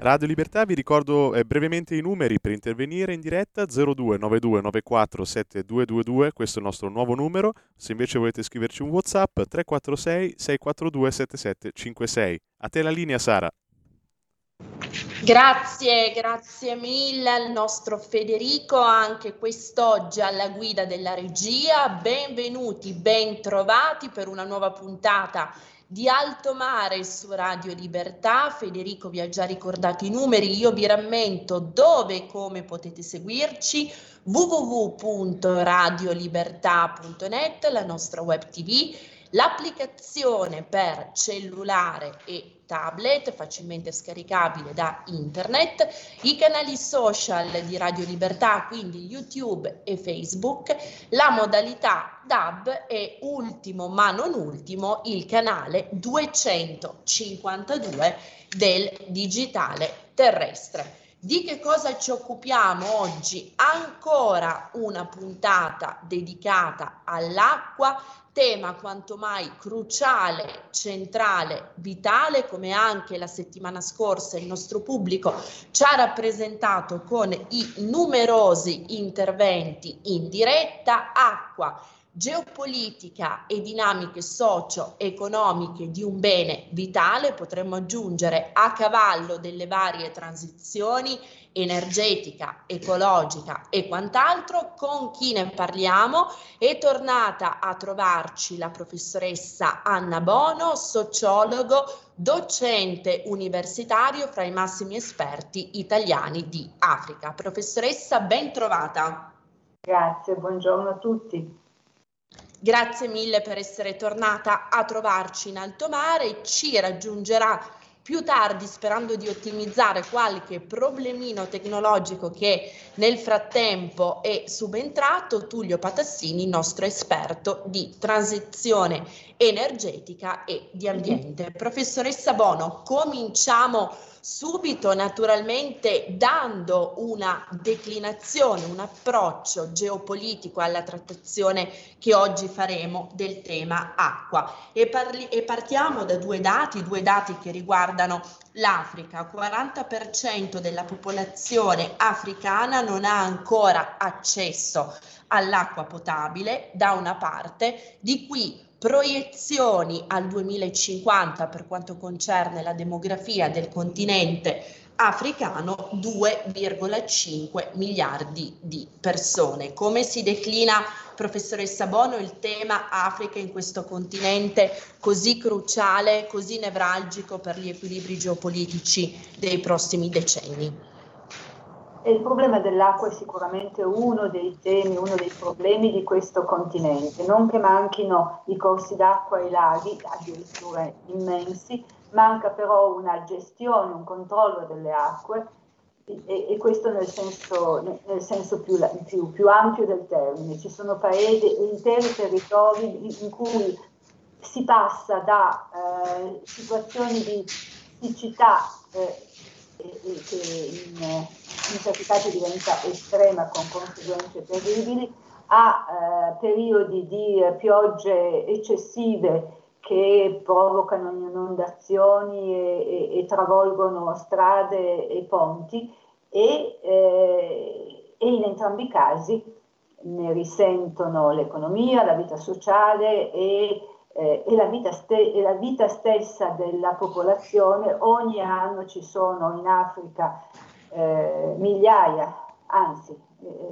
Radio Libertà vi ricordo eh, brevemente i numeri per intervenire in diretta 0292947222, questo è il nostro nuovo numero, se invece volete scriverci un Whatsapp 346 642 7756. A te la linea Sara. Grazie, grazie mille al nostro Federico, anche quest'oggi alla guida della regia. Benvenuti, ben trovati per una nuova puntata di Alto Mare su Radio Libertà. Federico vi ha già ricordato i numeri, io vi rammento dove e come potete seguirci. www.radiolibertà.net, la nostra web tv, l'applicazione per cellulare e tablet facilmente scaricabile da internet, i canali social di Radio Libertà, quindi YouTube e Facebook, la modalità DAB e ultimo ma non ultimo il canale 252 del digitale terrestre. Di che cosa ci occupiamo oggi? Ancora una puntata dedicata all'acqua tema quanto mai cruciale, centrale, vitale, come anche la settimana scorsa il nostro pubblico ci ha rappresentato con i numerosi interventi in diretta, acqua, geopolitica e dinamiche socio-economiche di un bene vitale, potremmo aggiungere a cavallo delle varie transizioni energetica, ecologica e quant'altro, con chi ne parliamo. È tornata a trovarci la professoressa Anna Bono, sociologo, docente universitario fra i massimi esperti italiani di Africa. Professoressa, ben trovata. Grazie, buongiorno a tutti. Grazie mille per essere tornata a trovarci in alto mare. Ci raggiungerà più tardi sperando di ottimizzare qualche problemino tecnologico che nel frattempo è subentrato, Tullio Patassini, nostro esperto di transizione energetica e di ambiente. Professoressa Bono, cominciamo subito naturalmente dando una declinazione, un approccio geopolitico alla trattazione che oggi faremo del tema acqua e, parli- e partiamo da due dati, due dati che riguardano l'Africa. 40% della popolazione africana non ha ancora accesso all'acqua potabile da una parte, di cui proiezioni al 2050 per quanto concerne la demografia del continente africano 2,5 miliardi di persone. Come si declina, professoressa Bono, il tema Africa in questo continente così cruciale, così nevralgico per gli equilibri geopolitici dei prossimi decenni? E il problema dell'acqua è sicuramente uno dei temi, uno dei problemi di questo continente. Non che manchino i corsi d'acqua e i laghi, addirittura immensi, manca però una gestione, un controllo delle acque e, e questo nel senso, nel senso più, più, più, ampio del termine. Ci sono paesi, interi territori in cui si passa da eh, situazioni di siccità eh, che in, in certi casi diventa estrema con conseguenze terribili, a eh, periodi di eh, piogge eccessive che provocano inondazioni e, e, e travolgono strade e ponti e, eh, e, in entrambi i casi ne risentono l'economia, la vita sociale e eh, e, la vita ste- e la vita stessa della popolazione. Ogni anno ci sono in Africa eh, migliaia, anzi eh,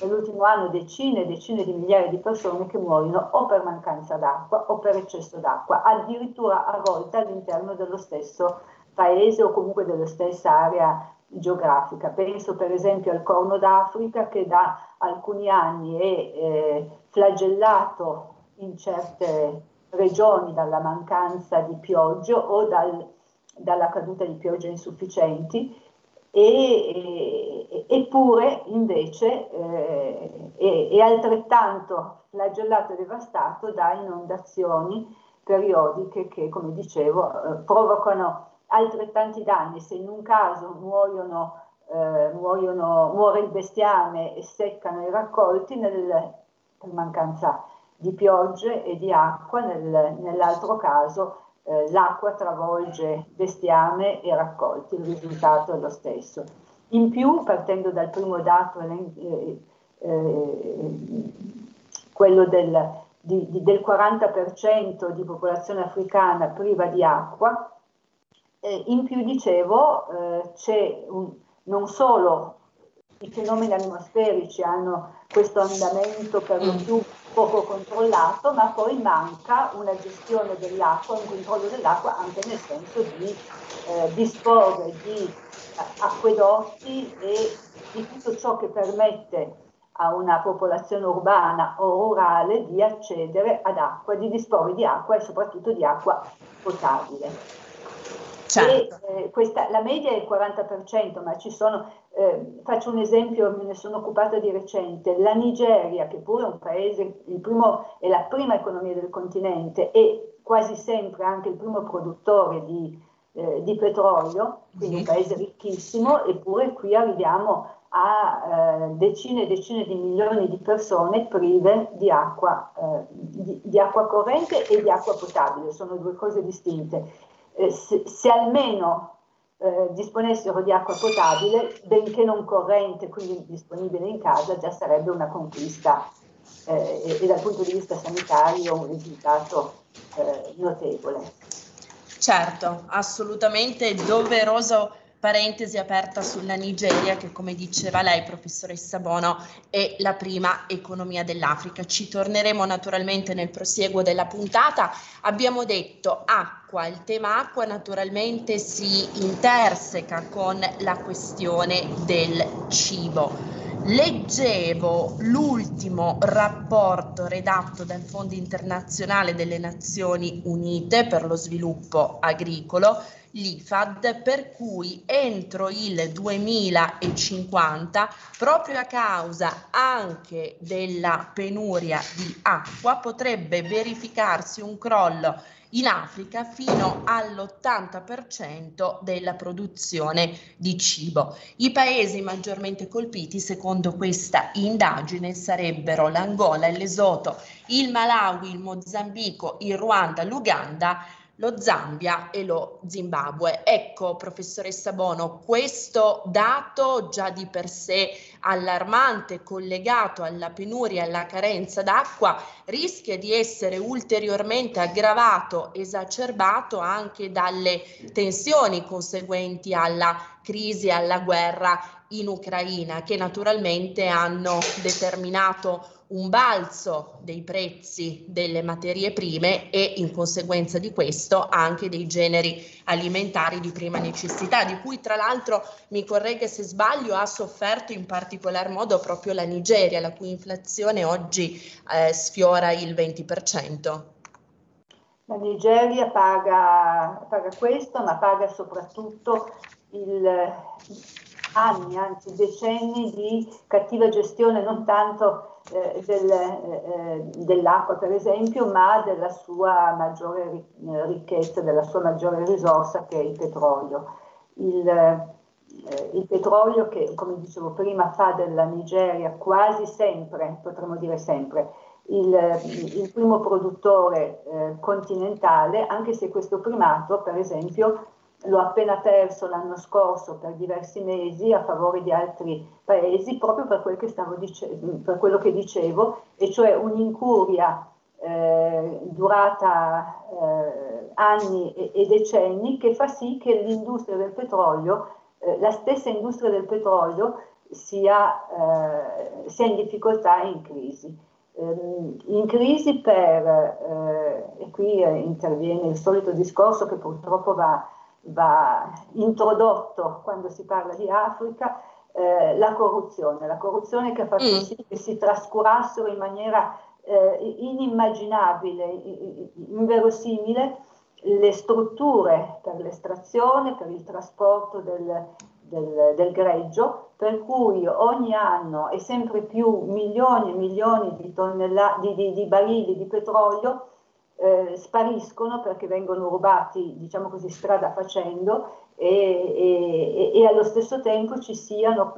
nell'ultimo anno decine e decine di migliaia di persone che muoiono o per mancanza d'acqua o per eccesso d'acqua, addirittura a volte all'interno dello stesso paese o comunque della stessa area geografica. Penso per esempio al Corno d'Africa che da alcuni anni è eh, flagellato in certe regioni dalla mancanza di piogge o dal, dalla caduta di piogge insufficienti e, e, eppure invece eh, è, è, altrettanto flagellato e devastato da inondazioni periodiche che, come dicevo, eh, provocano altrettanti danni. Se in un caso muoiono, eh, muoiono, muore il bestiame e seccano i raccolti, nel, per mancanza di piogge e di acqua, nel, nell'altro caso eh, l'acqua travolge bestiame e raccolti, il risultato è lo stesso. In più, partendo dal primo dato, eh, eh, quello del, di, di, del 40% di popolazione africana priva di acqua, in più dicevo eh, c'è un, non solo i fenomeni atmosferici hanno questo andamento per lo più poco controllato, ma poi manca una gestione dell'acqua, un controllo dell'acqua anche nel senso di eh, disporre di eh, acquedotti e di tutto ciò che permette a una popolazione urbana o rurale di accedere ad acqua, di disporre di acqua e soprattutto di acqua potabile. Certo. E, eh, questa, la media è il 40%, ma ci sono, eh, faccio un esempio, me ne sono occupata di recente, la Nigeria, che pure è un paese, primo, è la prima economia del continente e quasi sempre anche il primo produttore di, eh, di petrolio, quindi un paese ricchissimo, eppure qui arriviamo a eh, decine e decine di milioni di persone prive di acqua, eh, di, di acqua corrente e di acqua potabile, sono due cose distinte eh, se, almeno eh, disponessero di acqua potabile, benché non corrente, quindi disponibile in casa, già sarebbe una conquista eh, e, e, dal punto di vista sanitario un risultato eh, notevole. Certo, assolutamente doveroso parentesi aperta sulla Nigeria che come diceva lei professoressa Bono è la prima economia dell'Africa. Ci torneremo naturalmente nel prosieguo della puntata. Abbiamo detto acqua, il tema acqua naturalmente si interseca con la questione del cibo. Leggevo l'ultimo rapporto redatto dal Fondo internazionale delle Nazioni Unite per lo sviluppo agricolo l'IFAD per cui entro il 2050, proprio a causa anche della penuria di acqua, potrebbe verificarsi un crollo in Africa fino all'80% della produzione di cibo. I paesi maggiormente colpiti, secondo questa indagine, sarebbero l'Angola, il Lesoto, il Malawi, il Mozambico, il Ruanda, l'Uganda lo Zambia e lo Zimbabwe. Ecco, professoressa Bono, questo dato già di per sé allarmante collegato alla penuria e alla carenza d'acqua rischia di essere ulteriormente aggravato, esacerbato anche dalle tensioni conseguenti alla crisi e alla guerra in Ucraina che naturalmente hanno determinato un balzo dei prezzi delle materie prime e in conseguenza di questo anche dei generi alimentari di prima necessità, di cui tra l'altro, mi corregga se sbaglio, ha sofferto in particolar modo proprio la Nigeria, la cui inflazione oggi eh, sfiora il 20%. La Nigeria paga, paga questo, ma paga soprattutto il, anni, anzi decenni di cattiva gestione non tanto eh, del, eh, dell'acqua per esempio, ma della sua maggiore ricchezza, della sua maggiore risorsa che è il petrolio. Il, eh, il petrolio che, come dicevo prima, fa della Nigeria quasi sempre, potremmo dire sempre, il, il primo produttore eh, continentale, anche se questo primato, per esempio, l'ho appena perso l'anno scorso per diversi mesi a favore di altri paesi, proprio per, quel dice- per quello che dicevo, e cioè un'incuria eh, durata eh, anni e, e, decenni che fa sì che l'industria del petrolio, eh, la stessa industria del petrolio, sia, eh, sia in difficoltà e in crisi. Ehm, in crisi per, eh, e qui interviene il solito discorso che purtroppo va va introdotto quando si parla di Africa eh, la corruzione, la corruzione che ha fatto mm. sì che si trascurassero in maniera eh, inimmaginabile, inverosimile, le strutture per l'estrazione, per il trasporto del, del, del, greggio, per cui ogni anno e sempre più milioni e milioni di, tonnella, di, di, di barili di petrolio eh, spariscono perché vengono rubati, diciamo così, strada facendo e, e, e, allo stesso tempo ci siano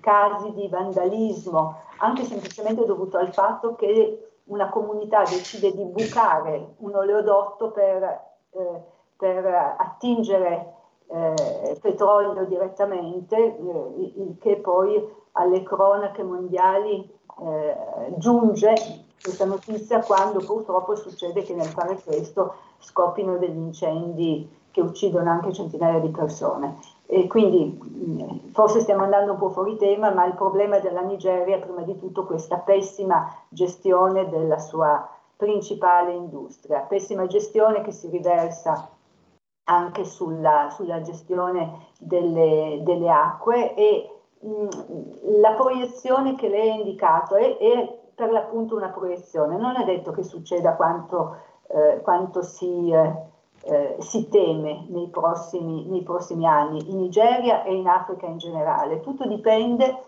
casi di vandalismo, anche semplicemente dovuto al fatto che una comunità decide di bucare un oleodotto per, eh, per attingere eh, petrolio direttamente, eh, il che poi alle cronache mondiali eh, giunge questa notizia quando purtroppo succede che nel fare questo scoppino degli incendi che uccidono anche centinaia di persone. E quindi forse stiamo andando un po' fuori tema, ma il problema della Nigeria è prima di tutto questa pessima gestione della sua principale industria, pessima gestione che si riversa anche sulla, sulla gestione delle, delle, acque e mh, la proiezione che lei ha indicato è, è, per l'appunto una proiezione, non è detto che succeda quanto, eh, quanto si... Eh, eh, si teme nei prossimi, nei prossimi, anni in Nigeria e in Africa in generale. Tutto dipende,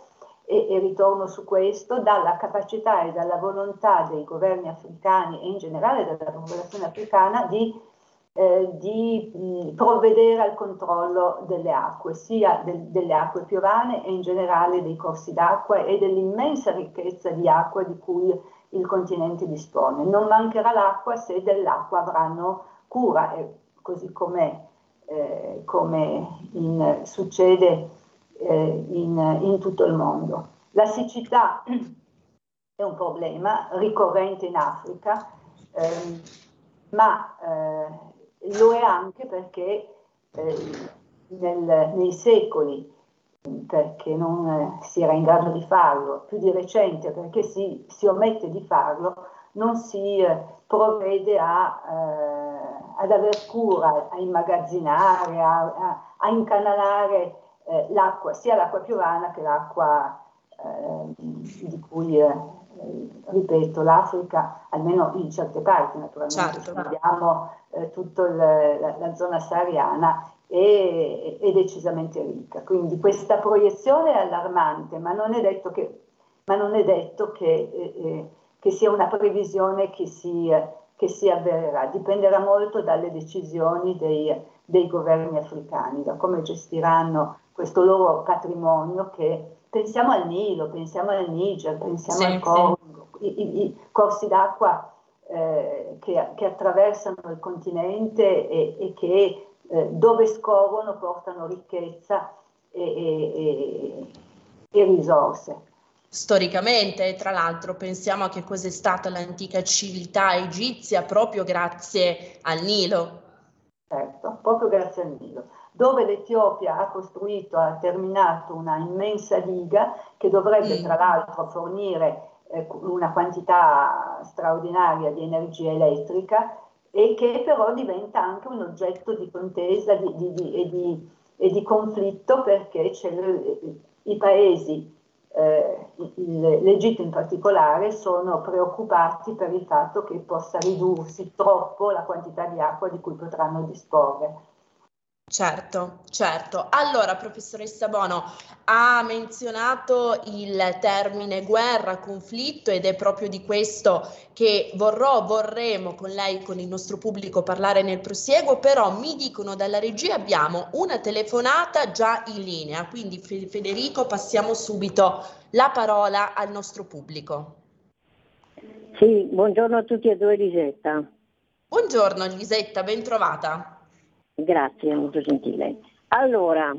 e, e, ritorno su questo, dalla capacità e dalla volontà dei governi africani e in generale della popolazione africana di, eh, di mh, provvedere al controllo delle acque, sia del, delle acque piovane e in generale dei corsi d'acqua e dell'immensa ricchezza di acqua di cui il continente dispone. Non mancherà l'acqua se dell'acqua avranno cura, così come, eh, come in, succede eh, in, in, tutto il mondo. La siccità è un problema ricorrente in Africa, ehm, ma eh, lo è anche perché eh, nel, nei secoli perché non si era in grado di farlo, più di recente perché si, si omette di farlo, non si eh, provvede a, eh, ad aver cura, a immagazzinare, a, a, a incanalare eh, l'acqua, sia l'acqua piovana che l'acqua eh, di cui, eh, ripeto, l'Africa, almeno in certe parti naturalmente, certo. vediamo eh, tutta la, la, zona sahariana, è, è, decisamente ricca. Quindi questa proiezione è allarmante, ma non è detto che, non è detto che che sia una previsione che si, che si avvererà. Dipenderà molto dalle decisioni dei, dei governi africani, da come gestiranno questo loro patrimonio che pensiamo al Nilo, pensiamo al Niger, pensiamo sì, al Congo, sì. i, i, corsi d'acqua eh, che, che, attraversano il continente e, e che eh, dove scorrono portano ricchezza e, e, e risorse. Storicamente, tra l'altro, pensiamo a che cos'è stata l'antica civiltà egizia proprio grazie al Nilo. Certo, proprio grazie al Nilo, dove l'Etiopia ha costruito, ha terminato una immensa diga che dovrebbe mm. tra l'altro fornire eh, una quantità straordinaria di energia elettrica e che però diventa anche un oggetto di contesa di, di, di, e, di, e conflitto perché i paesi eh, l'Egitto in particolare sono preoccupati per il fatto che possa ridursi troppo la quantità di acqua di cui potranno disporre. Certo, certo. Allora, professoressa Bono ha menzionato il termine guerra, conflitto ed è proprio di questo che vorrò, vorremmo con lei, con il nostro pubblico parlare nel prosieguo, però mi dicono dalla regia abbiamo una telefonata già in linea, quindi Federico passiamo subito la parola al nostro pubblico. Sì, buongiorno a tutti e due Lisetta. Buongiorno Lisetta, ben trovata. Grazie, molto gentile. Allora,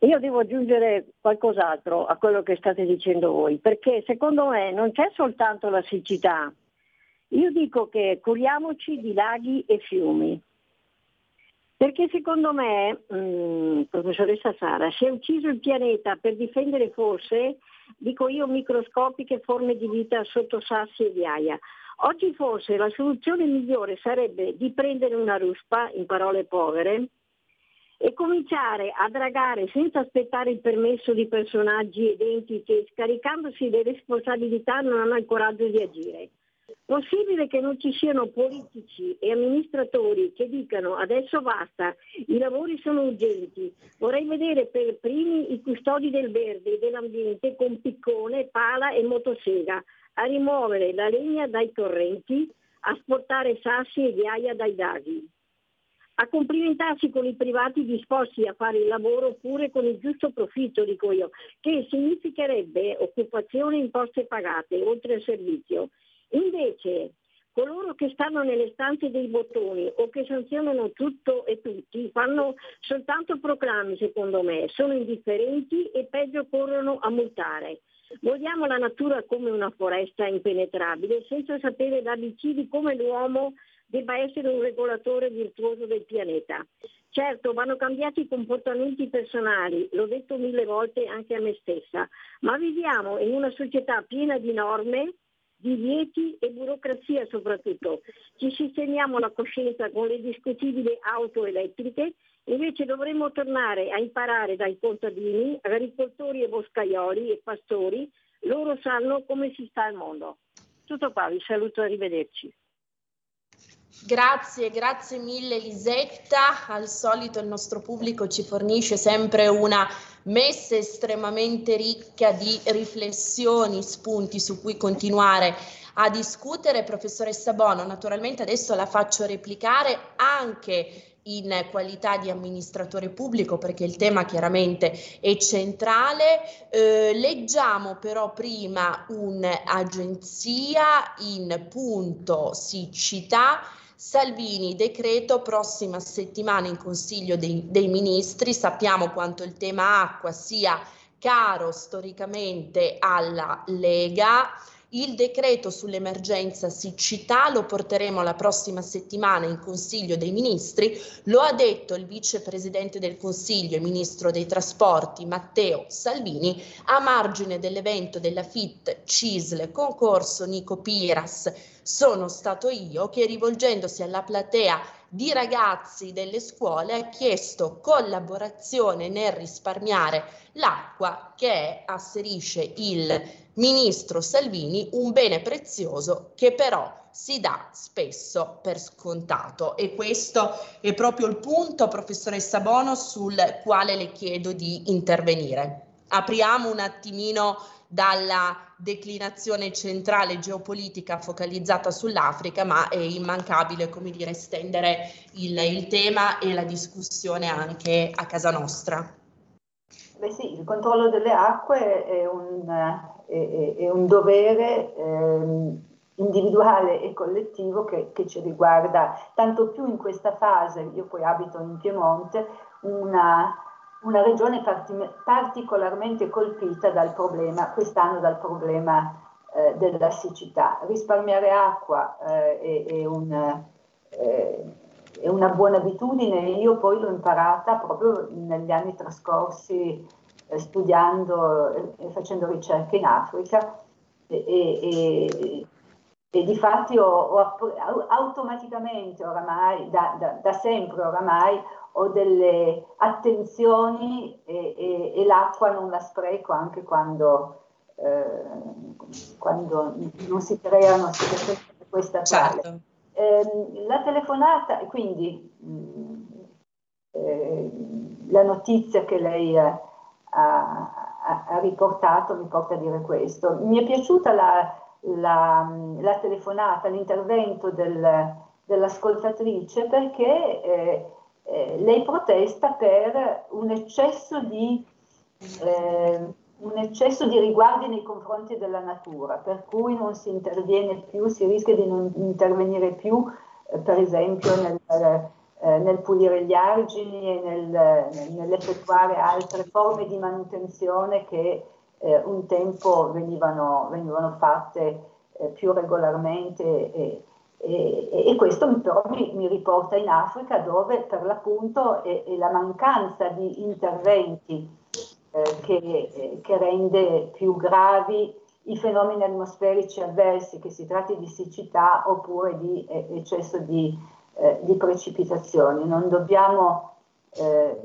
io devo aggiungere qualcos'altro a quello che state dicendo voi, perché secondo me non c'è soltanto la siccità. Io dico che curiamoci di laghi e fiumi. Perché secondo me, mh, mm, professoressa Sara, si è ucciso il pianeta per difendere forse, dico io, microscopiche forme di vita sotto sassi e ghiaia. Oggi forse la soluzione migliore sarebbe di prendere una ruspa, in parole povere, e cominciare a dragare senza aspettare il permesso di personaggi ed enti che scaricandosi le responsabilità non hanno il coraggio di agire. Possibile che non ci siano politici e amministratori che dicano adesso basta, i lavori sono urgenti, vorrei vedere per primi i custodi del verde e dell'ambiente con piccone, pala e motosega, a rimuovere la legna dai torrenti, a sportare sassi e ghiaia dai daghi, a complimentarsi con i privati disposti a fare il lavoro pure con il giusto profitto, dico io, che significherebbe occupazione imposte pagate oltre al servizio. Invece coloro che stanno nelle stanze dei bottoni o che sanzionano tutto e tutti fanno soltanto proclami secondo me, sono indifferenti e peggio corrono a multare. Vogliamo la natura come una foresta impenetrabile senza sapere da vicini come l'uomo debba essere un regolatore virtuoso del pianeta. Certo, vanno cambiati i comportamenti personali, l'ho detto mille volte anche a me stessa, ma viviamo in una società piena di norme, divieti e burocrazia soprattutto. Ci sistemiamo la coscienza con le discutibili auto elettriche, invece dovremmo tornare a imparare dai contadini, agricoltori e boscaioli e pastori, loro sanno come si sta al mondo. Tutto qua, vi saluto, arrivederci. Grazie, grazie mille Lisetta. Al solito il nostro pubblico ci fornisce sempre una messa estremamente ricca di riflessioni, spunti su cui continuare a discutere. Professoressa Bono, naturalmente adesso la faccio replicare anche in qualità di amministratore pubblico perché il tema chiaramente è centrale. Eh, leggiamo però prima un'agenzia in punto siccità Salvini, decreto prossima settimana in Consiglio dei, dei Ministri. Sappiamo quanto il tema acqua sia caro storicamente alla Lega. Il decreto sull'emergenza siccità lo porteremo la prossima settimana in Consiglio dei Ministri, lo ha detto il vicepresidente del Consiglio e ministro dei Trasporti Matteo Salvini a margine dell'evento della FIT CISL concorso Nico Piras. Sono stato io che rivolgendosi alla platea di ragazzi delle scuole ha chiesto collaborazione nel risparmiare l'acqua che asserisce il ministro Salvini un bene prezioso che però si dà spesso per scontato e questo è proprio il punto, professoressa Bono, sul quale le chiedo di intervenire. Apriamo un attimino dalla declinazione centrale geopolitica focalizzata sull'Africa, ma è immancabile, come dire, estendere il, il tema e la discussione anche a casa nostra. Beh sì, il controllo delle acque è un, è, è un dovere eh, individuale e collettivo che, che, ci riguarda, tanto più in questa fase, io poi abito in Piemonte, una, una regione parti, particolarmente colpita dal problema, quest'anno dal problema eh, della siccità. Risparmiare acqua eh, è, è, un, eh, è, una buona abitudine, io poi l'ho imparata proprio negli anni trascorsi eh, studiando e facendo ricerche in Africa e, e, e di fatti ho, ho, automaticamente oramai, da, da, da, sempre oramai, ho delle attenzioni e, e, e l'acqua non la spreco anche quando, eh, quando non si creano situazioni di questa certo. tale. Eh, la telefonata, quindi mm, eh, la notizia che lei ha, ha, riportato mi porta a dire questo. Mi è piaciuta la, la, la telefonata, l'intervento del, dell'ascoltatrice perché eh, eh, lei protesta per un eccesso di, eh, un eccesso di riguardi nei confronti della natura, per cui non si interviene più, si rischia di non intervenire più, eh, per esempio nel, eh, nel pulire gli argini e nel, nell'effettuare altre forme di manutenzione che eh, un tempo venivano, venivano fatte eh, più regolarmente e, e, e, questo però mi, mi, riporta in Africa dove per l'appunto è, è la mancanza di interventi eh, che, eh, rende più gravi i fenomeni atmosferici avversi, che si tratti di siccità oppure di eh, eccesso di eh, di precipitazioni. Non dobbiamo, eh,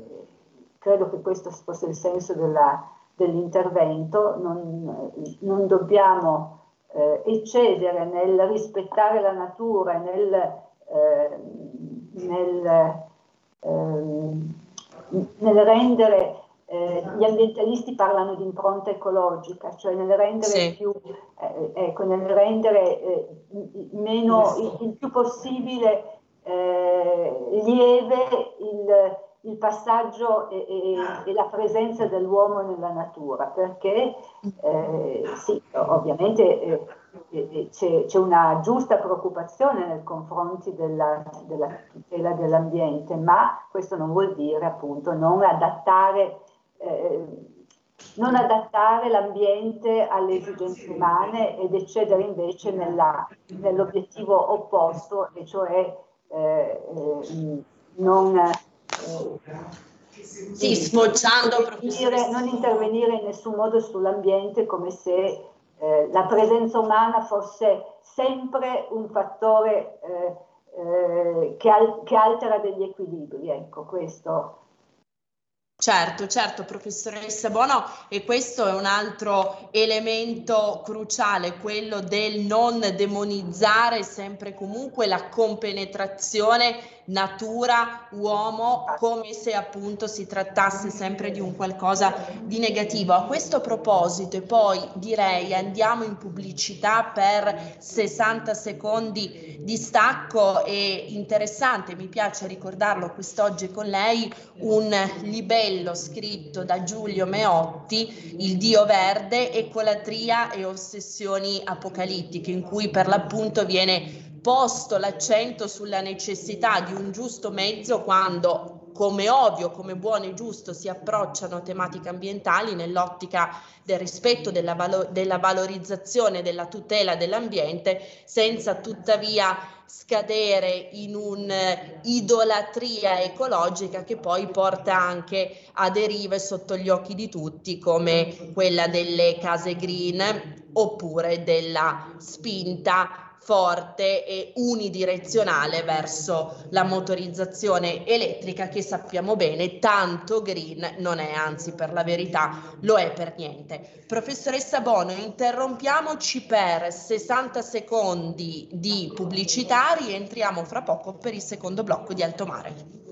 credo che questo fosse il senso della, dell'intervento, non, non dobbiamo eh, eccedere nel rispettare la natura, nel, eh, nel, ehm, nel rendere eh, gli ambientalisti parlano di impronta ecologica, cioè nel rendere sì. più, eh, ecco, nel rendere eh, meno, il, il, più possibile eh, lieve il, il passaggio e, e, e, la presenza dell'uomo nella natura, perché eh, sì, ovviamente c'è, c'è, una giusta preoccupazione nei confronti della, della, tutela dell'ambiente, ma questo non vuol dire appunto non adattare, eh, non adattare l'ambiente alle esigenze umane ed eccedere invece nella, nell'obiettivo opposto, e cioè eh, eh, non sì, sfociando proprio non intervenire in nessun modo sull'ambiente come se eh, la presenza umana fosse sempre un fattore eh, eh, che, al- che, altera degli equilibri. Ecco, questo Certo, certo, professoressa Bono, e questo è un altro elemento cruciale, quello del non demonizzare sempre e comunque la compenetrazione natura-uomo come se appunto si trattasse sempre di un qualcosa di negativo. A questo proposito, e poi direi andiamo in pubblicità per 60 secondi di stacco, è interessante, mi piace ricordarlo quest'oggi con lei, un libello Bello scritto da Giulio Meotti, Il Dio Verde, Ecolatria e Ossessioni Apocalittiche, in cui per l'appunto viene posto l'accento sulla necessità di un giusto mezzo quando come ovvio, come buono e giusto si approcciano a tematiche ambientali nell'ottica del rispetto della, valo- della valorizzazione, della tutela dell'ambiente, senza tuttavia scadere in un'idolatria ecologica che poi porta anche a derive sotto gli occhi di tutti come quella delle case green oppure della spinta forte e unidirezionale verso la motorizzazione elettrica che sappiamo bene tanto green non è, anzi per la verità lo è per niente. Professoressa Bono, interrompiamoci per 60 secondi di pubblicità, rientriamo fra poco per il secondo blocco di Alto Mare.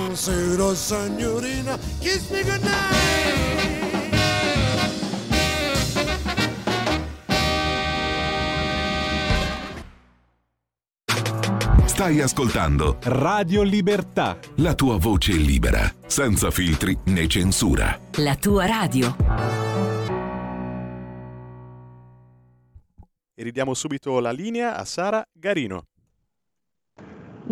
Buonasera signorina, kiss me goodnight. Stai ascoltando Radio Libertà. La tua voce libera, senza filtri né censura. La tua radio. E ridiamo subito la linea a Sara Garino.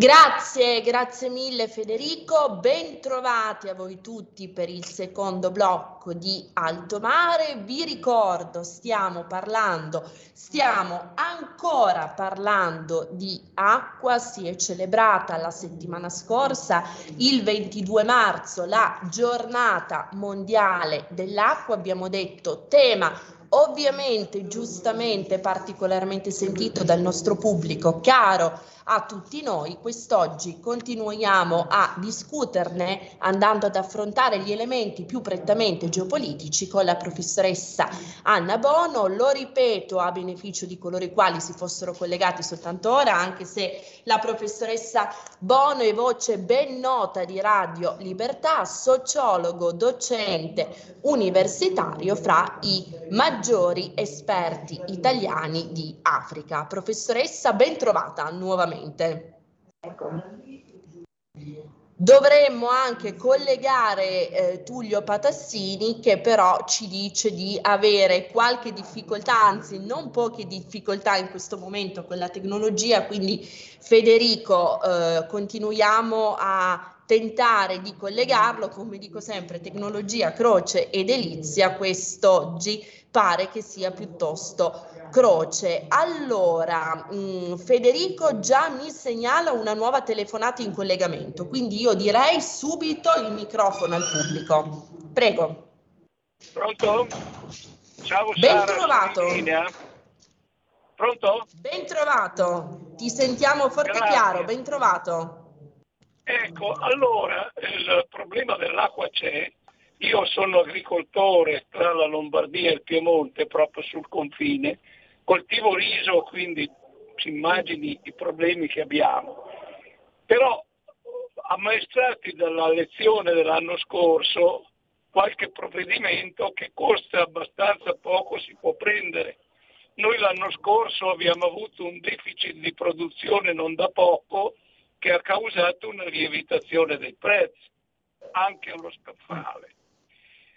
Grazie, grazie mille Federico, bentrovati a voi tutti per il secondo blocco di Alto Mare. Vi ricordo, stiamo parlando, stiamo ancora parlando di acqua, si è celebrata la settimana scorsa, il 22 marzo, la giornata mondiale dell'acqua, abbiamo detto tema ovviamente giustamente particolarmente sentito dal nostro pubblico, caro a tutti noi. Quest'oggi continuiamo a discuterne andando ad affrontare gli elementi più prettamente geopolitici con la professoressa Anna Bono. Lo ripeto a beneficio di coloro i quali si fossero collegati soltanto ora, anche se la professoressa Bono è voce ben nota di Radio Libertà, sociologo, docente universitario fra i maggiori esperti italiani di Africa. Professoressa, ben trovata nuovamente. Eccomi. Dovremmo anche collegare eh, Tullio Patassini che però ci dice di avere qualche difficoltà, anzi non poche difficoltà in questo momento con la tecnologia, quindi Federico eh, continuiamo a tentare di collegarlo, come dico sempre, tecnologia, croce ed delizia, quest'oggi pare che sia piuttosto croce. Allora, mh, mm, Federico già mi segnala una nuova telefonata in collegamento, quindi io direi subito il microfono al pubblico. Prego. Pronto? Ciao Ben Sara, trovato. Pronto? Ben trovato. Ti sentiamo forte e chiaro, ben trovato. Ecco, allora il problema dell'acqua c'è. Io sono agricoltore tra la Lombardia e il Piemonte, proprio sul confine. Coltivo riso, quindi si immagini i problemi che abbiamo. Però ammaestrati dalla lezione dell'anno scorso, qualche provvedimento che costa abbastanza poco si può prendere. Noi l'anno scorso abbiamo avuto un deficit di produzione non da poco che ha causato una lievitazione dei prezzi, anche allo scaffale.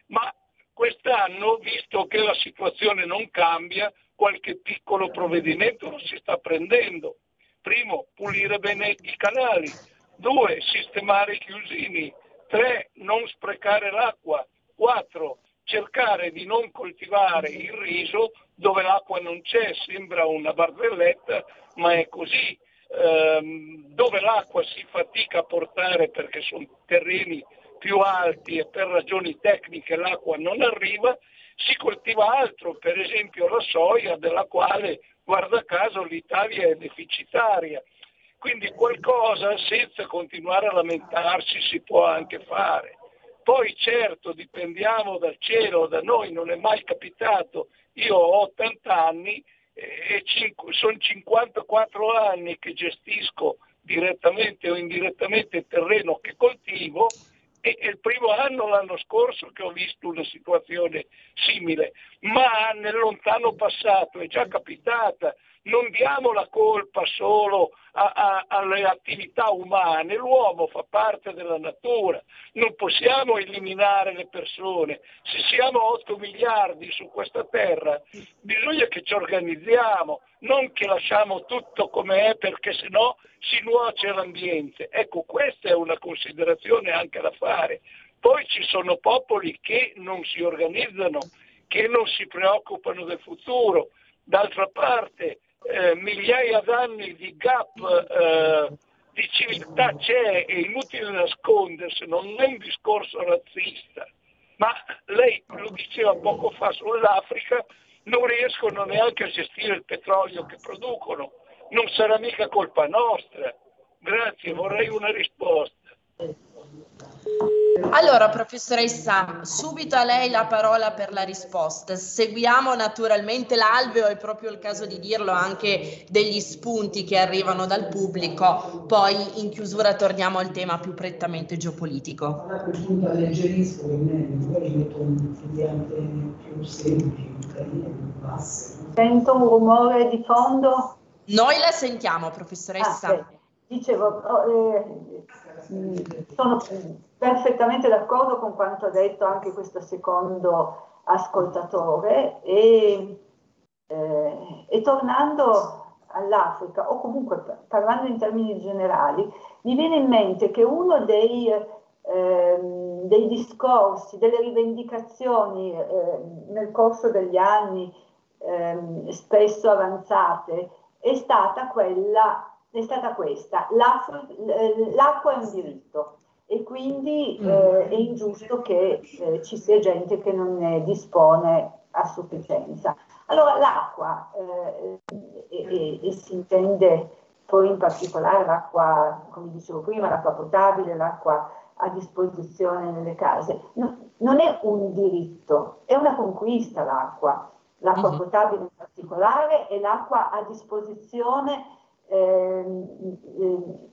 Ma quest'anno, visto che la situazione non cambia, qualche piccolo provvedimento lo si sta prendendo. Primo, pulire bene i canali. Due, sistemare i chiusini. Tre, non sprecare l'acqua. Quattro, cercare di non coltivare il riso dove l'acqua non c'è, sembra una barzelletta, ma è così ehm, dove l'acqua si fatica a portare perché sono terreni più alti e per ragioni tecniche l'acqua non arriva, si coltiva altro, per esempio la soia della quale guarda caso l'Italia è deficitaria. Quindi qualcosa senza continuare a lamentarsi si può anche fare. Poi certo dipendiamo dal cielo, da noi non è mai capitato, io ho 80 anni sono 54 anni che gestisco direttamente o indirettamente il terreno che coltivo e il primo anno l'anno scorso che ho visto una situazione simile, ma nel lontano passato è già capitata non diamo la colpa solo a, a, alle attività umane, l'uomo fa parte della natura, non possiamo eliminare le persone, se siamo 8 miliardi su questa terra bisogna che ci organizziamo, non che lasciamo tutto come è perché sennò si nuoce all'ambiente. Ecco, questa è una considerazione anche da fare. Poi ci sono popoli che non si organizzano, che non si preoccupano del futuro. D'altra parte eh, migliaia d'anni di gap eh, di civiltà c'è, è inutile nascondersi, non è un discorso razzista, ma lei lo diceva poco fa sull'Africa, non riescono neanche a gestire il petrolio che producono, non sarà mica colpa nostra. Grazie, vorrei una risposta. Allora, professoressa, subito a lei la parola per la risposta. Seguiamo naturalmente l'alveo, è proprio il caso di dirlo, anche degli spunti che arrivano dal pubblico. Poi in chiusura torniamo al tema più prettamente geopolitico. A quel punto alleggerisco che magari metto un filiante più semplice, più basso. Sento un rumore di fondo? Noi la sentiamo, professoressa. Ah, Dicevo, oh, eh, sono perfettamente d'accordo con quanto ha detto anche questo secondo ascoltatore e, eh, e tornando all'Africa o comunque parlando in termini generali, mi viene in mente che uno dei, eh, dei discorsi, delle rivendicazioni eh, nel corso degli anni ehm, spesso avanzate è stata quella è stata questa, l'acqua è un diritto e quindi mm. eh, è ingiusto che eh, ci sia gente che non ne dispone a sufficienza. Allora l'acqua, eh, e, e, si intende poi in particolare l'acqua, come dicevo prima, l'acqua potabile, l'acqua a disposizione nelle case, no, non è un diritto, è una conquista l'acqua, l'acqua mm-hmm. potabile in particolare e l'acqua a disposizione Ehm,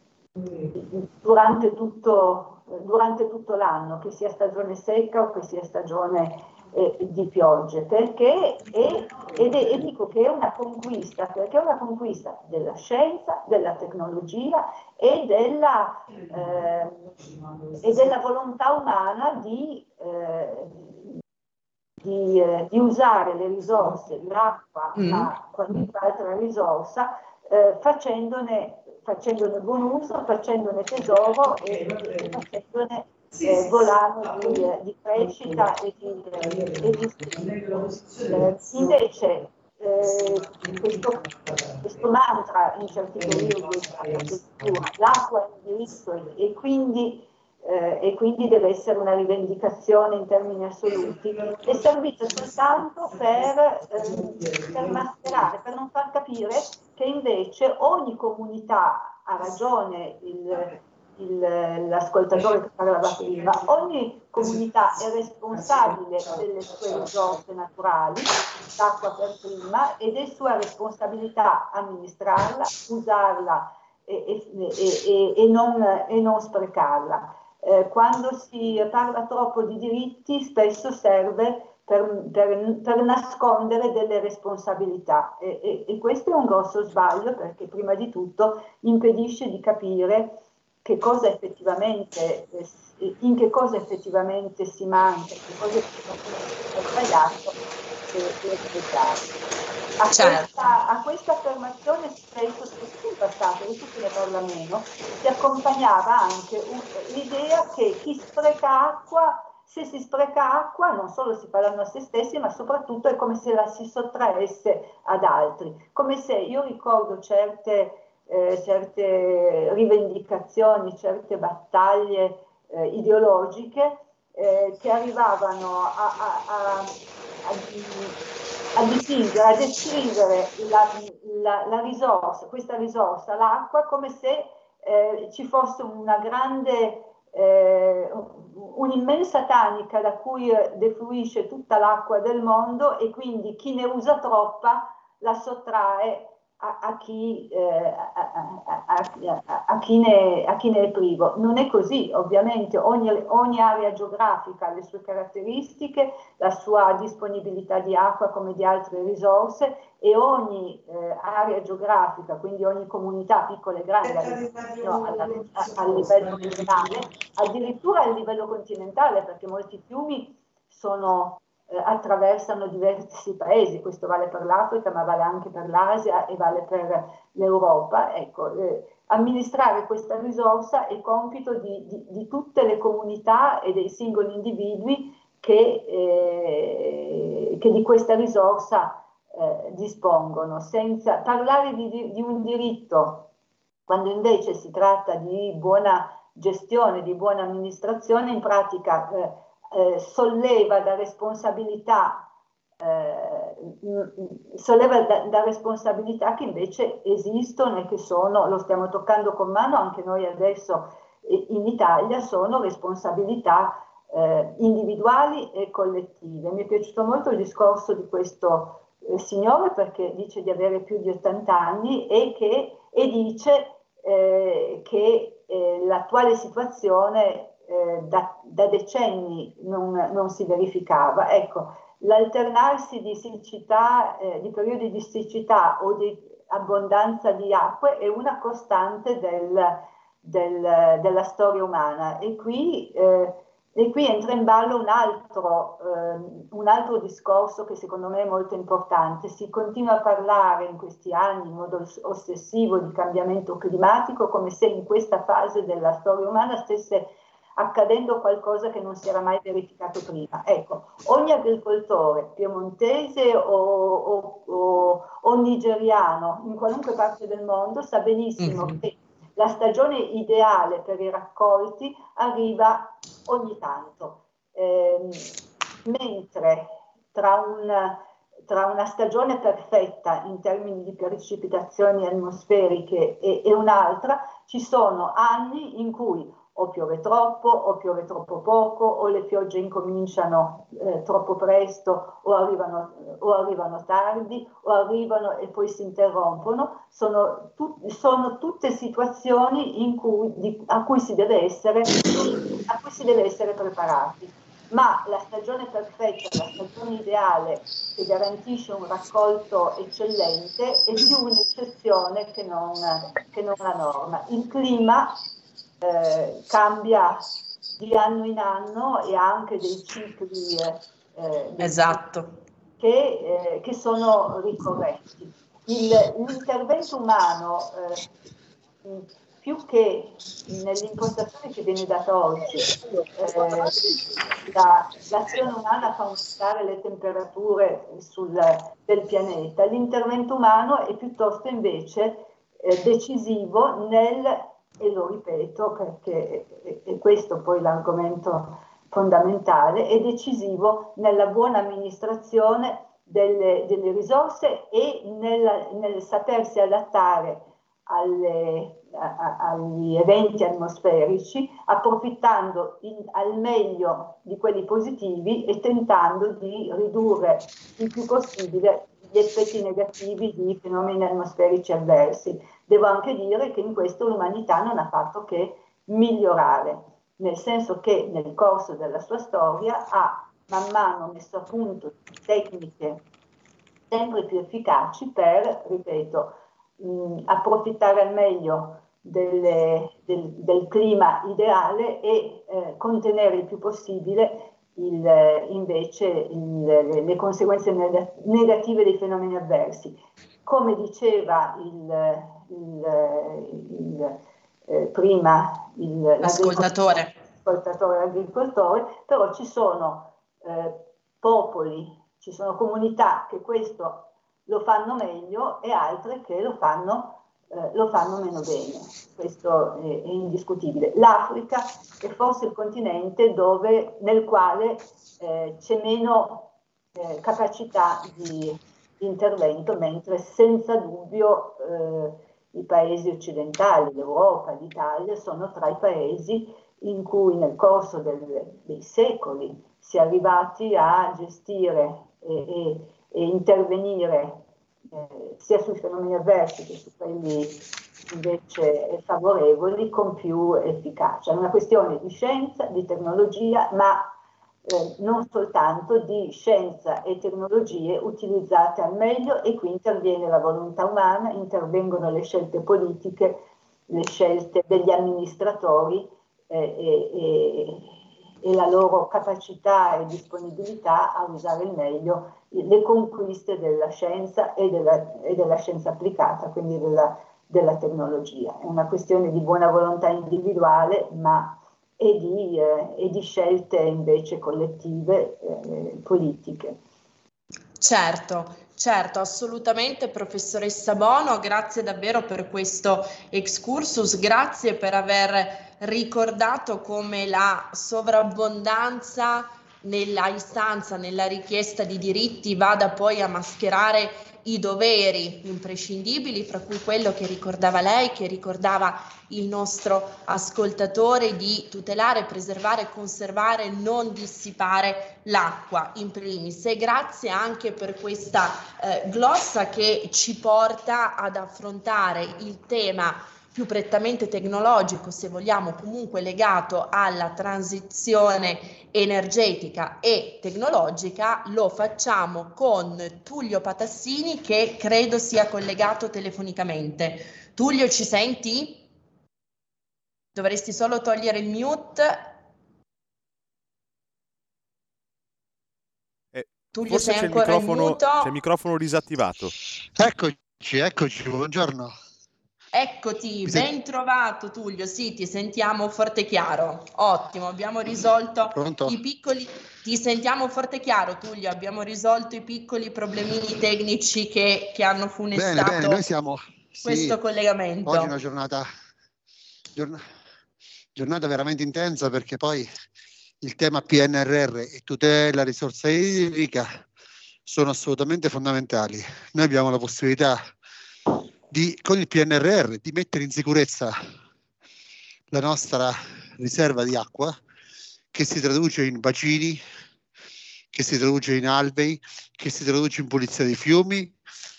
durante, tutto, durante tutto l'anno, che sia stagione secca o che sia stagione eh, di piogge, perché è, ed è, e dico che è una conquista, perché è una conquista della scienza, della tecnologia e della, eh, e della volontà umana di, eh, di, eh, di, usare le risorse, l'acqua, mm. ma qualunque altra risorsa, eh, facendone, facendone buon uso, facendone tesoro e, e facendone eh, volano di, di, crescita e di, e di eh, invece eh, questo, questo, mantra in certi periodi l'acqua è un diritto e quindi, eh, e quindi deve essere una rivendicazione in termini assoluti, è servito soltanto per, eh, per mascherare, per non far capire che invece ogni comunità ha ragione il il, l'ascoltatore che parlava prima, ogni comunità è responsabile delle sue risorse naturali, l'acqua per prima, ed è sua responsabilità amministrarla, usarla e, e, e, e non, non, sprecarla. Eh, quando si parla troppo di diritti spesso serve per, per, per, nascondere delle responsabilità. E, e, e, questo è un grosso sbaglio perché prima di tutto impedisce di capire che eh, in che cosa effettivamente si manca, che cosa effettivamente è sbagliato e sbagliato. A, certo. questa, a questa affermazione spesso, in passato, adesso se ne parla meno, si accompagnava anche l'idea che chi spreca acqua se si spreca acqua non solo si fa danno a se stessi, ma soprattutto è come se la si sottraesse ad altri. Come se io ricordo certe eh, certe rivendicazioni, certe battaglie eh, ideologiche eh, che arrivavano a, a, a, a, dipingere, a descrivere la, la, la, risorsa, questa risorsa, l'acqua, come se eh, ci fosse una grande eh, un'immensa tanica da cui defluisce tutta l'acqua del mondo e quindi chi ne usa troppa la sottrae a, a, chi, eh, a, chi ne, a, chi, ne, è privo. Non è così, ovviamente ogni, ogni, area geografica ha le sue caratteristiche, la sua disponibilità di acqua come di altre risorse e ogni eh, area geografica, quindi ogni comunità piccola e grande no, a, a livello regionale, addirittura a livello continentale, perché molti fiumi sono attraversano diversi paesi, questo vale per l'Africa ma vale anche per l'Asia e vale per l'Europa. Ecco, eh, amministrare questa risorsa è compito di, di, di, tutte le comunità e dei singoli individui che, eh, che di questa risorsa eh, dispongono. Senza parlare di, di un diritto, quando invece si tratta di buona gestione, di buona amministrazione, in pratica eh, solleva da responsabilità, eh, solleva da, da, responsabilità che invece esistono e che sono, lo stiamo toccando con mano anche noi adesso in Italia, sono responsabilità eh, individuali e collettive. Mi è piaciuto molto il discorso di questo eh, signore perché dice di avere più di 80 anni e, che, e dice eh, che eh, l'attuale situazione eh, da, da, decenni non, non, si verificava. Ecco, l'alternarsi di siccità, eh, di periodi di siccità o di abbondanza di acque è una costante del, del, della storia umana e qui, eh, e qui, entra in ballo un altro, eh, un altro discorso che secondo me è molto importante. Si continua a parlare in questi anni in modo ossessivo di cambiamento climatico come se in questa fase della storia umana stesse accadendo qualcosa che non si era mai verificato prima. Ecco, ogni agricoltore piemontese o, o, o, o nigeriano in qualunque parte del mondo sa benissimo mm-hmm. che la stagione ideale per i raccolti arriva ogni tanto, eh, mentre tra, un, tra, una stagione perfetta in termini di precipitazioni atmosferiche e, e un'altra ci sono anni in cui o piove troppo o piove troppo poco o le piogge incominciano eh, troppo presto o arrivano, o arrivano, tardi o arrivano e poi si interrompono, sono, tu, sono tutte situazioni cui, di, a, cui essere, a, cui si deve essere, preparati. ma la stagione perfetta, la stagione ideale che garantisce un raccolto eccellente è più un'eccezione che non, che non la norma. Il clima eh, cambia di anno in anno e ha anche dei cicli eh, esatto. che, eh, che, sono ricorrenti. Il, l'intervento umano eh, più che nell'impostazione che viene data oggi, eh, la, l'azione umana fa aumentare le temperature sul, del pianeta, l'intervento umano è piuttosto invece eh, decisivo nel, e lo ripeto perché è, questo poi l'argomento fondamentale, è decisivo nella buona amministrazione delle, delle risorse e nel, nel sapersi adattare alle, a, agli eventi atmosferici, approfittando in, al meglio di quelli positivi e tentando di ridurre il più possibile gli effetti negativi di fenomeni atmosferici avversi. Devo anche dire che in questo l'umanità non ha fatto che migliorare, nel senso che nel corso della sua storia ha man mano messo a punto tecniche sempre più efficaci per, ripeto, mh, approfittare al meglio delle, del, del, clima ideale e eh, contenere il più possibile il, invece il, le, le, conseguenze negative dei fenomeni avversi. Come diceva il, il eh, prima l'ascoltatore. l'ascoltatore, l'agricoltore, però ci sono eh, popoli, ci sono comunità che questo lo fanno meglio e altre che lo fanno, eh, lo fanno meno bene. Questo è, è, indiscutibile. L'Africa è forse il continente dove, nel quale eh, c'è meno eh, capacità di, di, intervento, mentre senza dubbio eh, i paesi occidentali, l'Europa, l'Italia, sono tra i paesi in cui nel corso del, dei secoli si è arrivati a gestire e, e e intervenire eh, sia sui fenomeni avversi che su quelli invece favorevoli con più efficacia. È una questione di scienza, di tecnologia, ma non soltanto di scienza e tecnologie utilizzate al meglio e qui interviene la volontà umana, intervengono le scelte politiche, le scelte degli amministratori eh, e la loro capacità e disponibilità a usare al meglio le conquiste della scienza e della, e della scienza applicata, quindi della, della, tecnologia. È una questione di buona volontà individuale, ma e di, eh, e di scelte invece collettive eh, politiche. Certo, certo, assolutamente professoressa Bono, grazie davvero per questo excursus, grazie per aver ricordato come la sovrabbondanza nella istanza, nella richiesta di diritti vada poi a mascherare i doveri imprescindibili, fra cui quello che ricordava lei, che ricordava il nostro ascoltatore, di tutelare, preservare, conservare, non dissipare l'acqua in primis. E grazie anche per questa eh, glossa che ci porta ad affrontare il tema più prettamente tecnologico, se vogliamo, comunque legato alla transizione energetica e tecnologica, lo facciamo con Tullio Patassini che credo sia collegato telefonicamente. Tullio, ci senti? Dovresti solo togliere il mute. Eh, Tullio, sei ancora il microfono, c'è il microfono disattivato. Eccoci, eccoci, buongiorno. Eccoti, ben trovato Tullio, sì, ti sentiamo forte e chiaro. Ottimo, abbiamo risolto Pronto? i piccoli... Ti sentiamo forte e chiaro Tullio, abbiamo risolto i piccoli problemini tecnici che, che hanno funestato bene, bene, noi siamo, questo sì, collegamento. Oggi è una giornata, giorn- giornata veramente intensa perché poi il tema PNRR e tutela risorsa idrica sono assolutamente fondamentali. Noi abbiamo la possibilità di, con il PNRR di mettere in sicurezza la nostra riserva di acqua che si traduce in bacini, che si traduce in albei, che si traduce in pulizia dei fiumi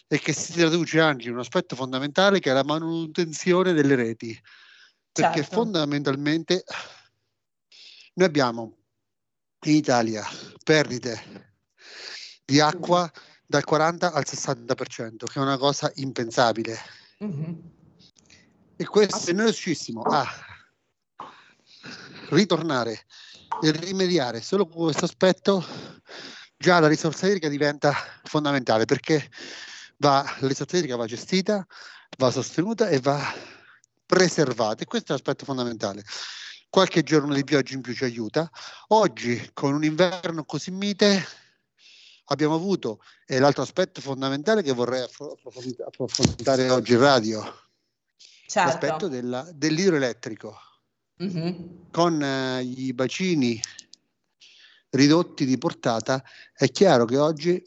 e che si traduce anche in un aspetto fondamentale che è la manutenzione delle reti. Perché certo. fondamentalmente noi abbiamo in Italia perdite di acqua dal 40 al 60%, che è una cosa impensabile. Mm-hmm. E questo, se noi riuscissimo a ritornare e rimediare solo con questo aspetto, già la risorsa idrica diventa fondamentale perché va, la risorsa idrica va gestita, va sostenuta e va preservata e questo è l'aspetto fondamentale. Qualche giorno di pioggia in più ci aiuta. Oggi, con un inverno così mite, abbiamo avuto, e l'altro aspetto fondamentale che vorrei approfondire oggi in radio, certo. l'aspetto della, dell'idroelettrico. Mm-hmm. Con eh, i bacini ridotti di portata, è chiaro che oggi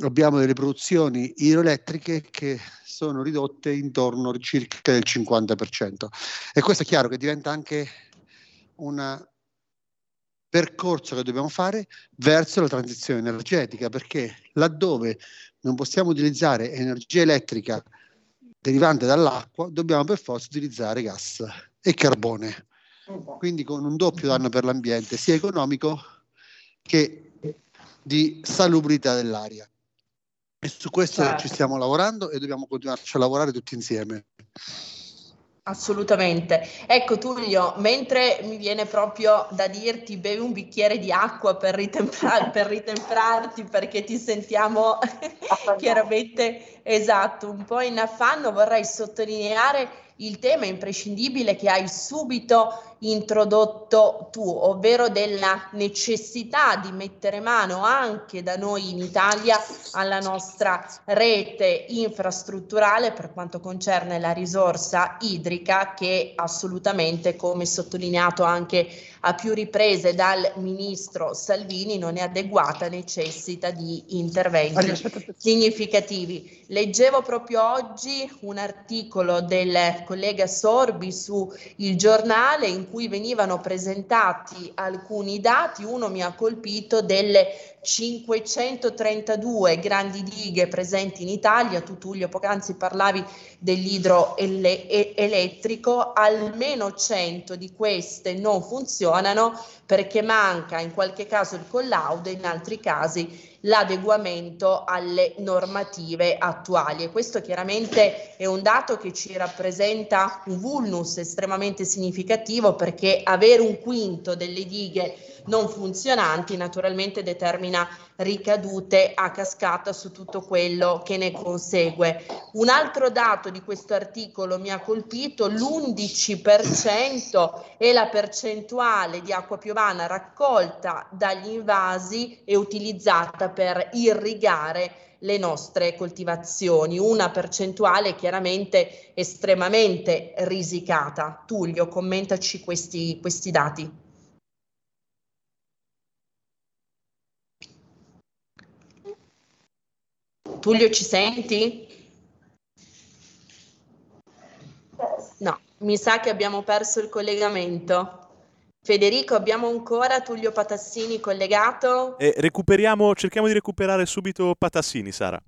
abbiamo delle produzioni idroelettriche che sono ridotte intorno circa il 50%. E questo è chiaro che diventa anche un percorso che dobbiamo fare verso la transizione energetica, perché laddove non possiamo utilizzare energia elettrica derivante dall'acqua, dobbiamo per forza utilizzare gas e carbone. Quindi con un doppio danno per l'ambiente, sia economico che di salubrità dell'aria. E su questo certo. ci stiamo lavorando e dobbiamo continuarci a lavorare tutti insieme. Assolutamente. Ecco Tullio, mentre mi viene proprio da dirti bevi un bicchiere di acqua per, ritemprar- per ritemprarti perché ti sentiamo chiaramente esatto, un po' in affanno, vorrei sottolineare il tema imprescindibile che hai subito introdotto tu, ovvero della necessità di mettere mano anche da noi in Italia alla nostra rete infrastrutturale per quanto concerne la risorsa idrica che assolutamente, come sottolineato anche a più riprese dal ministro Salvini, non è adeguata, necessita di interventi significativi. Leggevo proprio oggi un articolo del collega Sorbi su Il Giornale in cui venivano presentati alcuni dati, uno mi ha colpito delle 532 grandi dighe presenti in Italia, tu Tullio poc'anzi parlavi dell'idroelettrico, almeno 100 di queste non funzionano perché manca in qualche caso il collaudo, in altri casi l'adeguamento alle normative attuali. E questo chiaramente è un dato che ci rappresenta un vulnus estremamente significativo perché avere un quinto delle dighe non funzionanti naturalmente determina ricadute a cascata su tutto quello che ne consegue. Un altro dato di questo articolo mi ha colpito, l'11% è la percentuale di acqua piovana raccolta dagli invasi e utilizzata per irrigare le nostre coltivazioni, una percentuale chiaramente estremamente risicata. Tullio, commentaci questi, questi dati. Tullio, ci senti? No, mi sa che abbiamo perso il collegamento. Federico, abbiamo ancora Tullio Patassini collegato? E recuperiamo, cerchiamo di recuperare subito Patassini, Sara.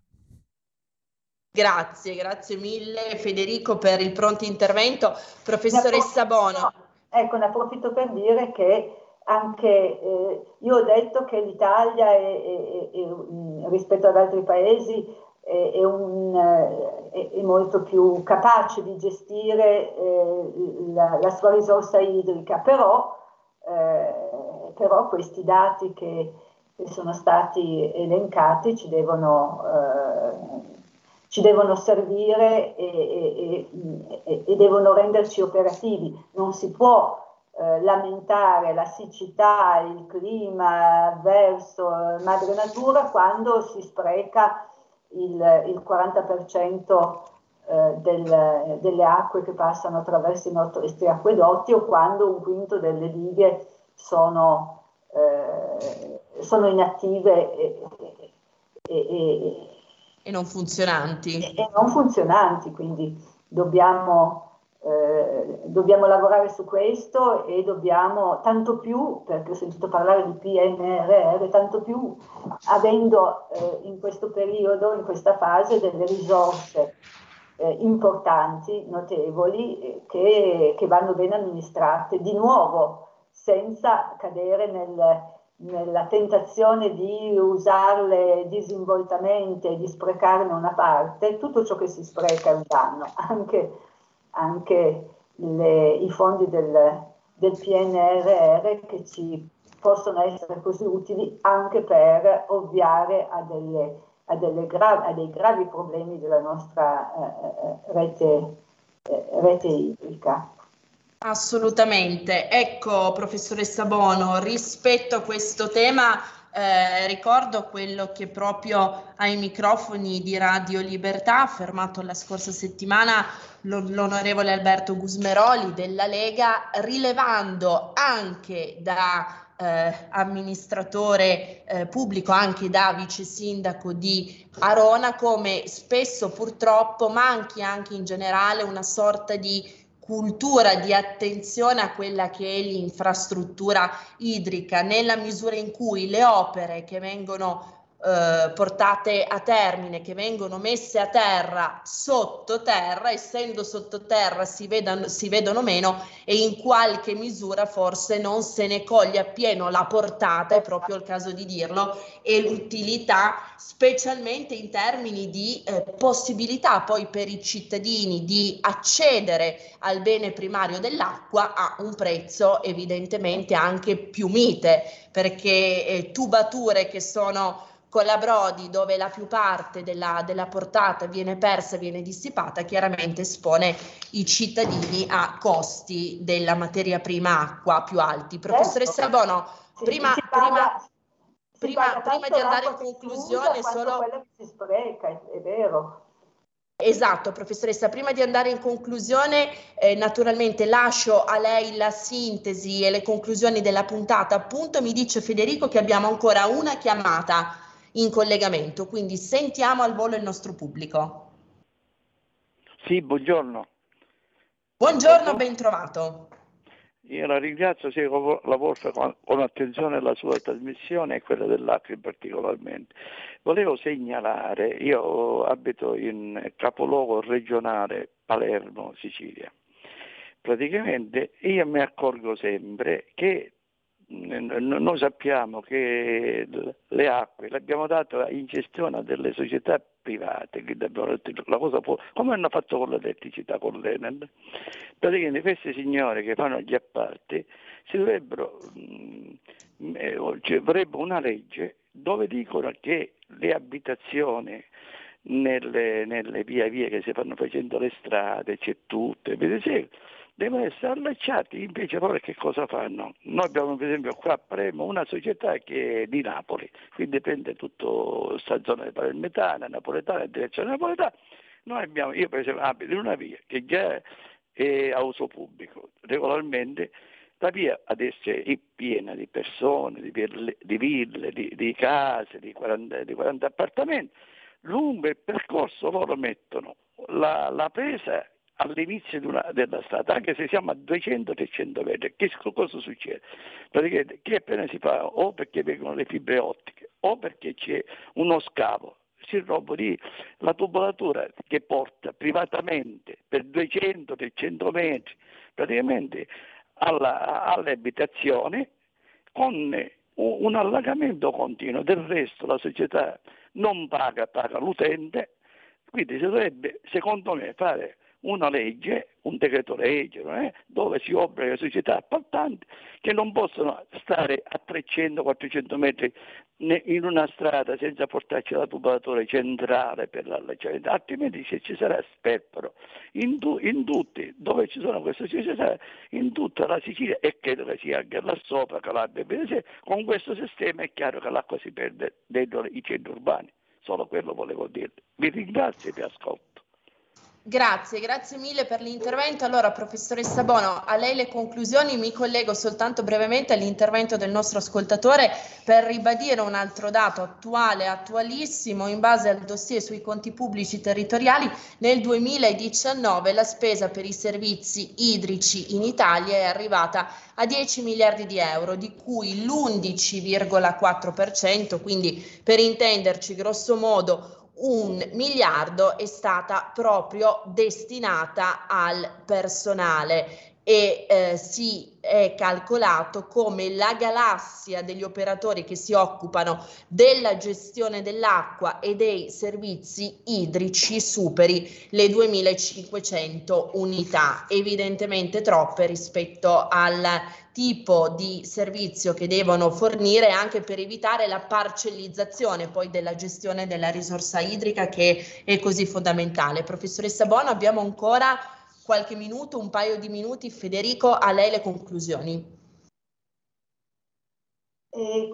Grazie, grazie mille Federico per il pronto intervento. Professoressa Bono. Ecco, ne approfitto per dire che anche eh, io ho detto che l'Italia è, è, è, rispetto ad altri paesi è, un, è, molto più capace di gestire eh, la, la, sua risorsa idrica, però, eh, però questi dati che, che, sono stati elencati ci devono, eh, ci devono servire e, e, e, e devono renderci operativi. Non si può eh, lamentare la siccità, il clima verso madre natura quando si spreca il, il 40% eh, del, delle acque che passano attraverso i nostri acquedotti o quando un quinto delle dighe sono, eh, sono inattive e, e, e, e non funzionanti. E, non funzionanti, quindi dobbiamo eh, dobbiamo lavorare su questo e dobbiamo, tanto più, perché ho sentito parlare di PNRR, tanto più avendo eh, in questo periodo, in questa fase, delle risorse eh, importanti, notevoli, eh, che, che, vanno ben amministrate, di nuovo, senza cadere nel, nella tentazione di usarle disinvoltamente, di sprecarne una parte, tutto ciò che si spreca è un danno, anche, anche le, i fondi del, del PNRR che ci possono essere così utili anche per ovviare a, delle, a, delle gra- a dei gravi problemi della nostra eh, eh rete, eh, rete idrica. Assolutamente. Ecco, professoressa Bono, rispetto a questo tema, eh, ricordo quello che proprio ai microfoni di Radio Libertà ha affermato la scorsa settimana l'onorevole Alberto Gusmeroli della Lega, rilevando anche da eh, amministratore eh, pubblico, anche da vice sindaco di Arona, come spesso purtroppo manchi anche in generale una sorta di cultura di attenzione a quella che è l'infrastruttura idrica, nella misura in cui le opere che vengono eh, portate a termine, che vengono messe a terra sottoterra, essendo sottoterra si, si vedono meno e in qualche misura forse non se ne coglie appieno la portata, è proprio il caso di dirlo, e l'utilità, specialmente in termini di eh, possibilità poi per i cittadini di accedere al bene primario dell'acqua a un prezzo evidentemente anche più mite, perché eh, tubature che sono con la Brodi dove la più parte della, della, portata viene persa, viene dissipata, chiaramente espone i cittadini a costi della materia prima acqua più alti. Professoressa certo. Bono, sì, prima, prima, prima, prima di andare in conclusione solo... Quello che si spreca, è vero. Esatto, professoressa, prima di andare in conclusione, eh, naturalmente lascio a lei la sintesi e le conclusioni della puntata. Appunto, mi dice Federico che abbiamo ancora una chiamata in collegamento, quindi sentiamo al volo il nostro pubblico. Sì, buongiorno. Buongiorno, ben trovato. Io la ringrazio, seguo la vostra con, attenzione la sua trasmissione e quella dell'Acri particolarmente. Volevo segnalare, io abito in capoluogo regionale Palermo, Sicilia. Praticamente io mi accorgo sempre che noi sappiamo che le acque le abbiamo date in gestione a delle società private, può, come hanno fatto con l'elettricità, con l'Enel. Praticamente questi signori che fanno gli appalti si dovrebbero, mm, eh, cioè, vorrebbe una legge dove dicono che le abitazioni nelle, nelle via via che si fanno facendo le strade, c'è tutto, e devono essere allacciati, invece loro che cosa fanno? Noi abbiamo per esempio qua a Premo una società che è di Napoli, quindi prende tutta questa zona di palermitana, napoletana, direzione napoletana. Noi abbiamo, io per esempio abito in una via che già è a uso pubblico, regolarmente la via adesso è piena di persone, di, ville, di, ville, di, di case, di 40, di 40, appartamenti. Lungo il percorso loro mettono la, la presa all'inizio una, della strada, anche se siamo a 200-300 metri, che cosa succede? Praticamente che appena si fa o perché vengono le fibre ottiche o perché c'è uno scavo, si rompe lì la tubolatura che porta privatamente per 200-300 metri praticamente alla, alle abitazioni con un allagamento continuo, del resto la società non paga, paga l'utente, quindi si dovrebbe secondo me fare una legge, un decreto legge, eh, dove si obbliga le società appaltanti che non possono stare a 300-400 metri in una strada senza portarci la tubatura centrale per l'allacciamento, altrimenti se ci sarà sperpero in, tu, in, tutti, dove ci sono queste società, in tutta la Sicilia e credo che sia anche là sopra, Calabria e con questo sistema è chiaro che l'acqua si perde dentro i centri urbani, solo quello volevo dire. Vi ringrazio e vi ascolto. Grazie, grazie mille per l'intervento. Allora, professoressa Bono, a lei le conclusioni. Mi collego soltanto brevemente all'intervento del nostro ascoltatore per ribadire un altro dato attuale, attualissimo, in base al dossier sui conti pubblici territoriali. Nel 2019 la spesa per i servizi idrici in Italia è arrivata a 10 miliardi di euro, di cui l'11,4%, quindi per intenderci grosso modo un miliardo è stata proprio destinata al personale e eh, si è calcolato come la galassia degli operatori che si occupano della gestione dell'acqua e dei servizi idrici superi le 2500 unità, evidentemente troppe rispetto al tipo di servizio che devono fornire anche per evitare la parcellizzazione poi della gestione della risorsa idrica che è così fondamentale. Professoressa Bono, abbiamo ancora qualche minuto, un paio di minuti. Federico, a lei le conclusioni. E,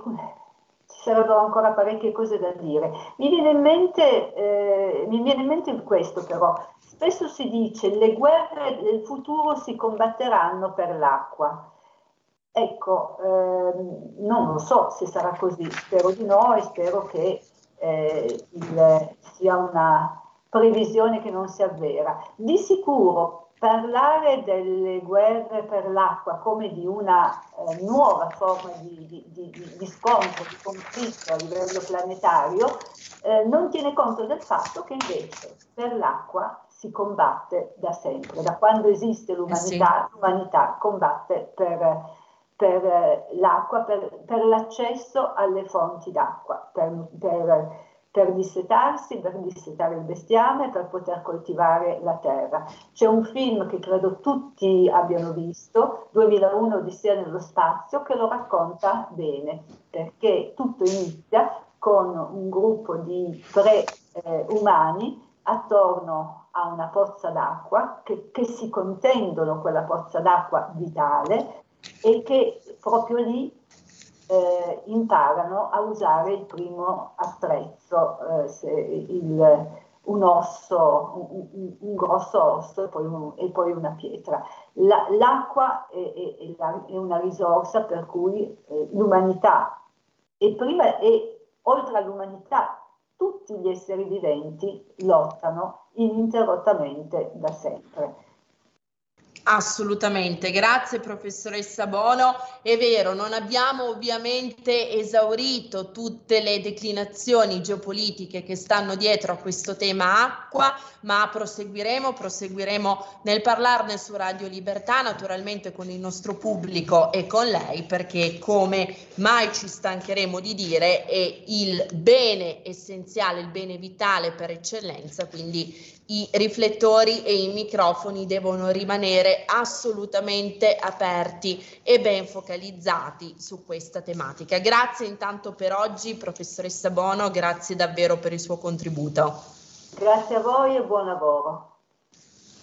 ci sarebbero ancora parecchie cose da dire. Mi viene in mente, eh, mi viene in mente questo però. Spesso si dice che le guerre del futuro si combatteranno per l'acqua. Ecco, ehm, non lo so se sarà così, spero di no e spero che eh, il, sia una previsione che non si avvera. Di sicuro parlare delle guerre per l'acqua come di una eh, nuova forma di, di, di, di, scontro, di conflitto a livello planetario, eh, non tiene conto del fatto che invece per l'acqua si combatte da sempre, da quando esiste l'umanità, eh sì. l'umanità combatte per, per eh, l'acqua, per, per, l'accesso alle fonti d'acqua, per, per per dissetarsi, per dissetare il bestiame, per poter coltivare la terra. C'è un film che credo tutti abbiano visto, 2001 Odissea nello spazio, che lo racconta bene, perché tutto inizia con un gruppo di tre eh, umani attorno a una pozza d'acqua che, che si contendono quella pozza d'acqua vitale e che proprio lì eh, imparano a usare il primo attrezzo, eh, il, un osso, un, un, grosso osso e poi, un, e poi una pietra. La, l'acqua è, è, è, una risorsa per cui eh, l'umanità e, prima, e oltre all'umanità tutti gli esseri viventi lottano ininterrottamente da sempre. Assolutamente, grazie professoressa Bono. È vero, non abbiamo ovviamente esaurito tutte le declinazioni geopolitiche che stanno dietro a questo tema acqua, ma proseguiremo, proseguiremo nel parlarne su Radio Libertà, naturalmente con il nostro pubblico e con lei, perché come mai ci stancheremo di dire è il bene essenziale, il bene vitale per eccellenza, quindi i riflettori e i microfoni devono rimanere assolutamente aperti e ben focalizzati su questa tematica. Grazie intanto per oggi, professoressa Bono, grazie davvero per il suo contributo. Grazie a voi e buon lavoro.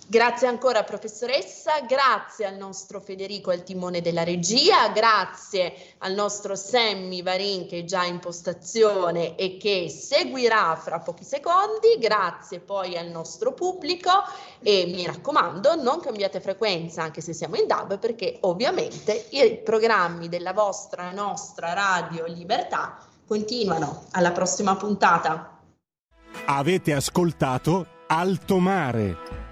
Grazie ancora professoressa, grazie al nostro Federico al timone della regia, grazie al nostro Sammy Varin che è già in postazione e che seguirà fra pochi secondi, grazie poi al nostro pubblico. E mi raccomando non cambiate frequenza anche se siamo in DAB perché ovviamente i programmi della vostra nostra Radio Libertà continuano. Alla prossima puntata. Avete ascoltato Alto Mare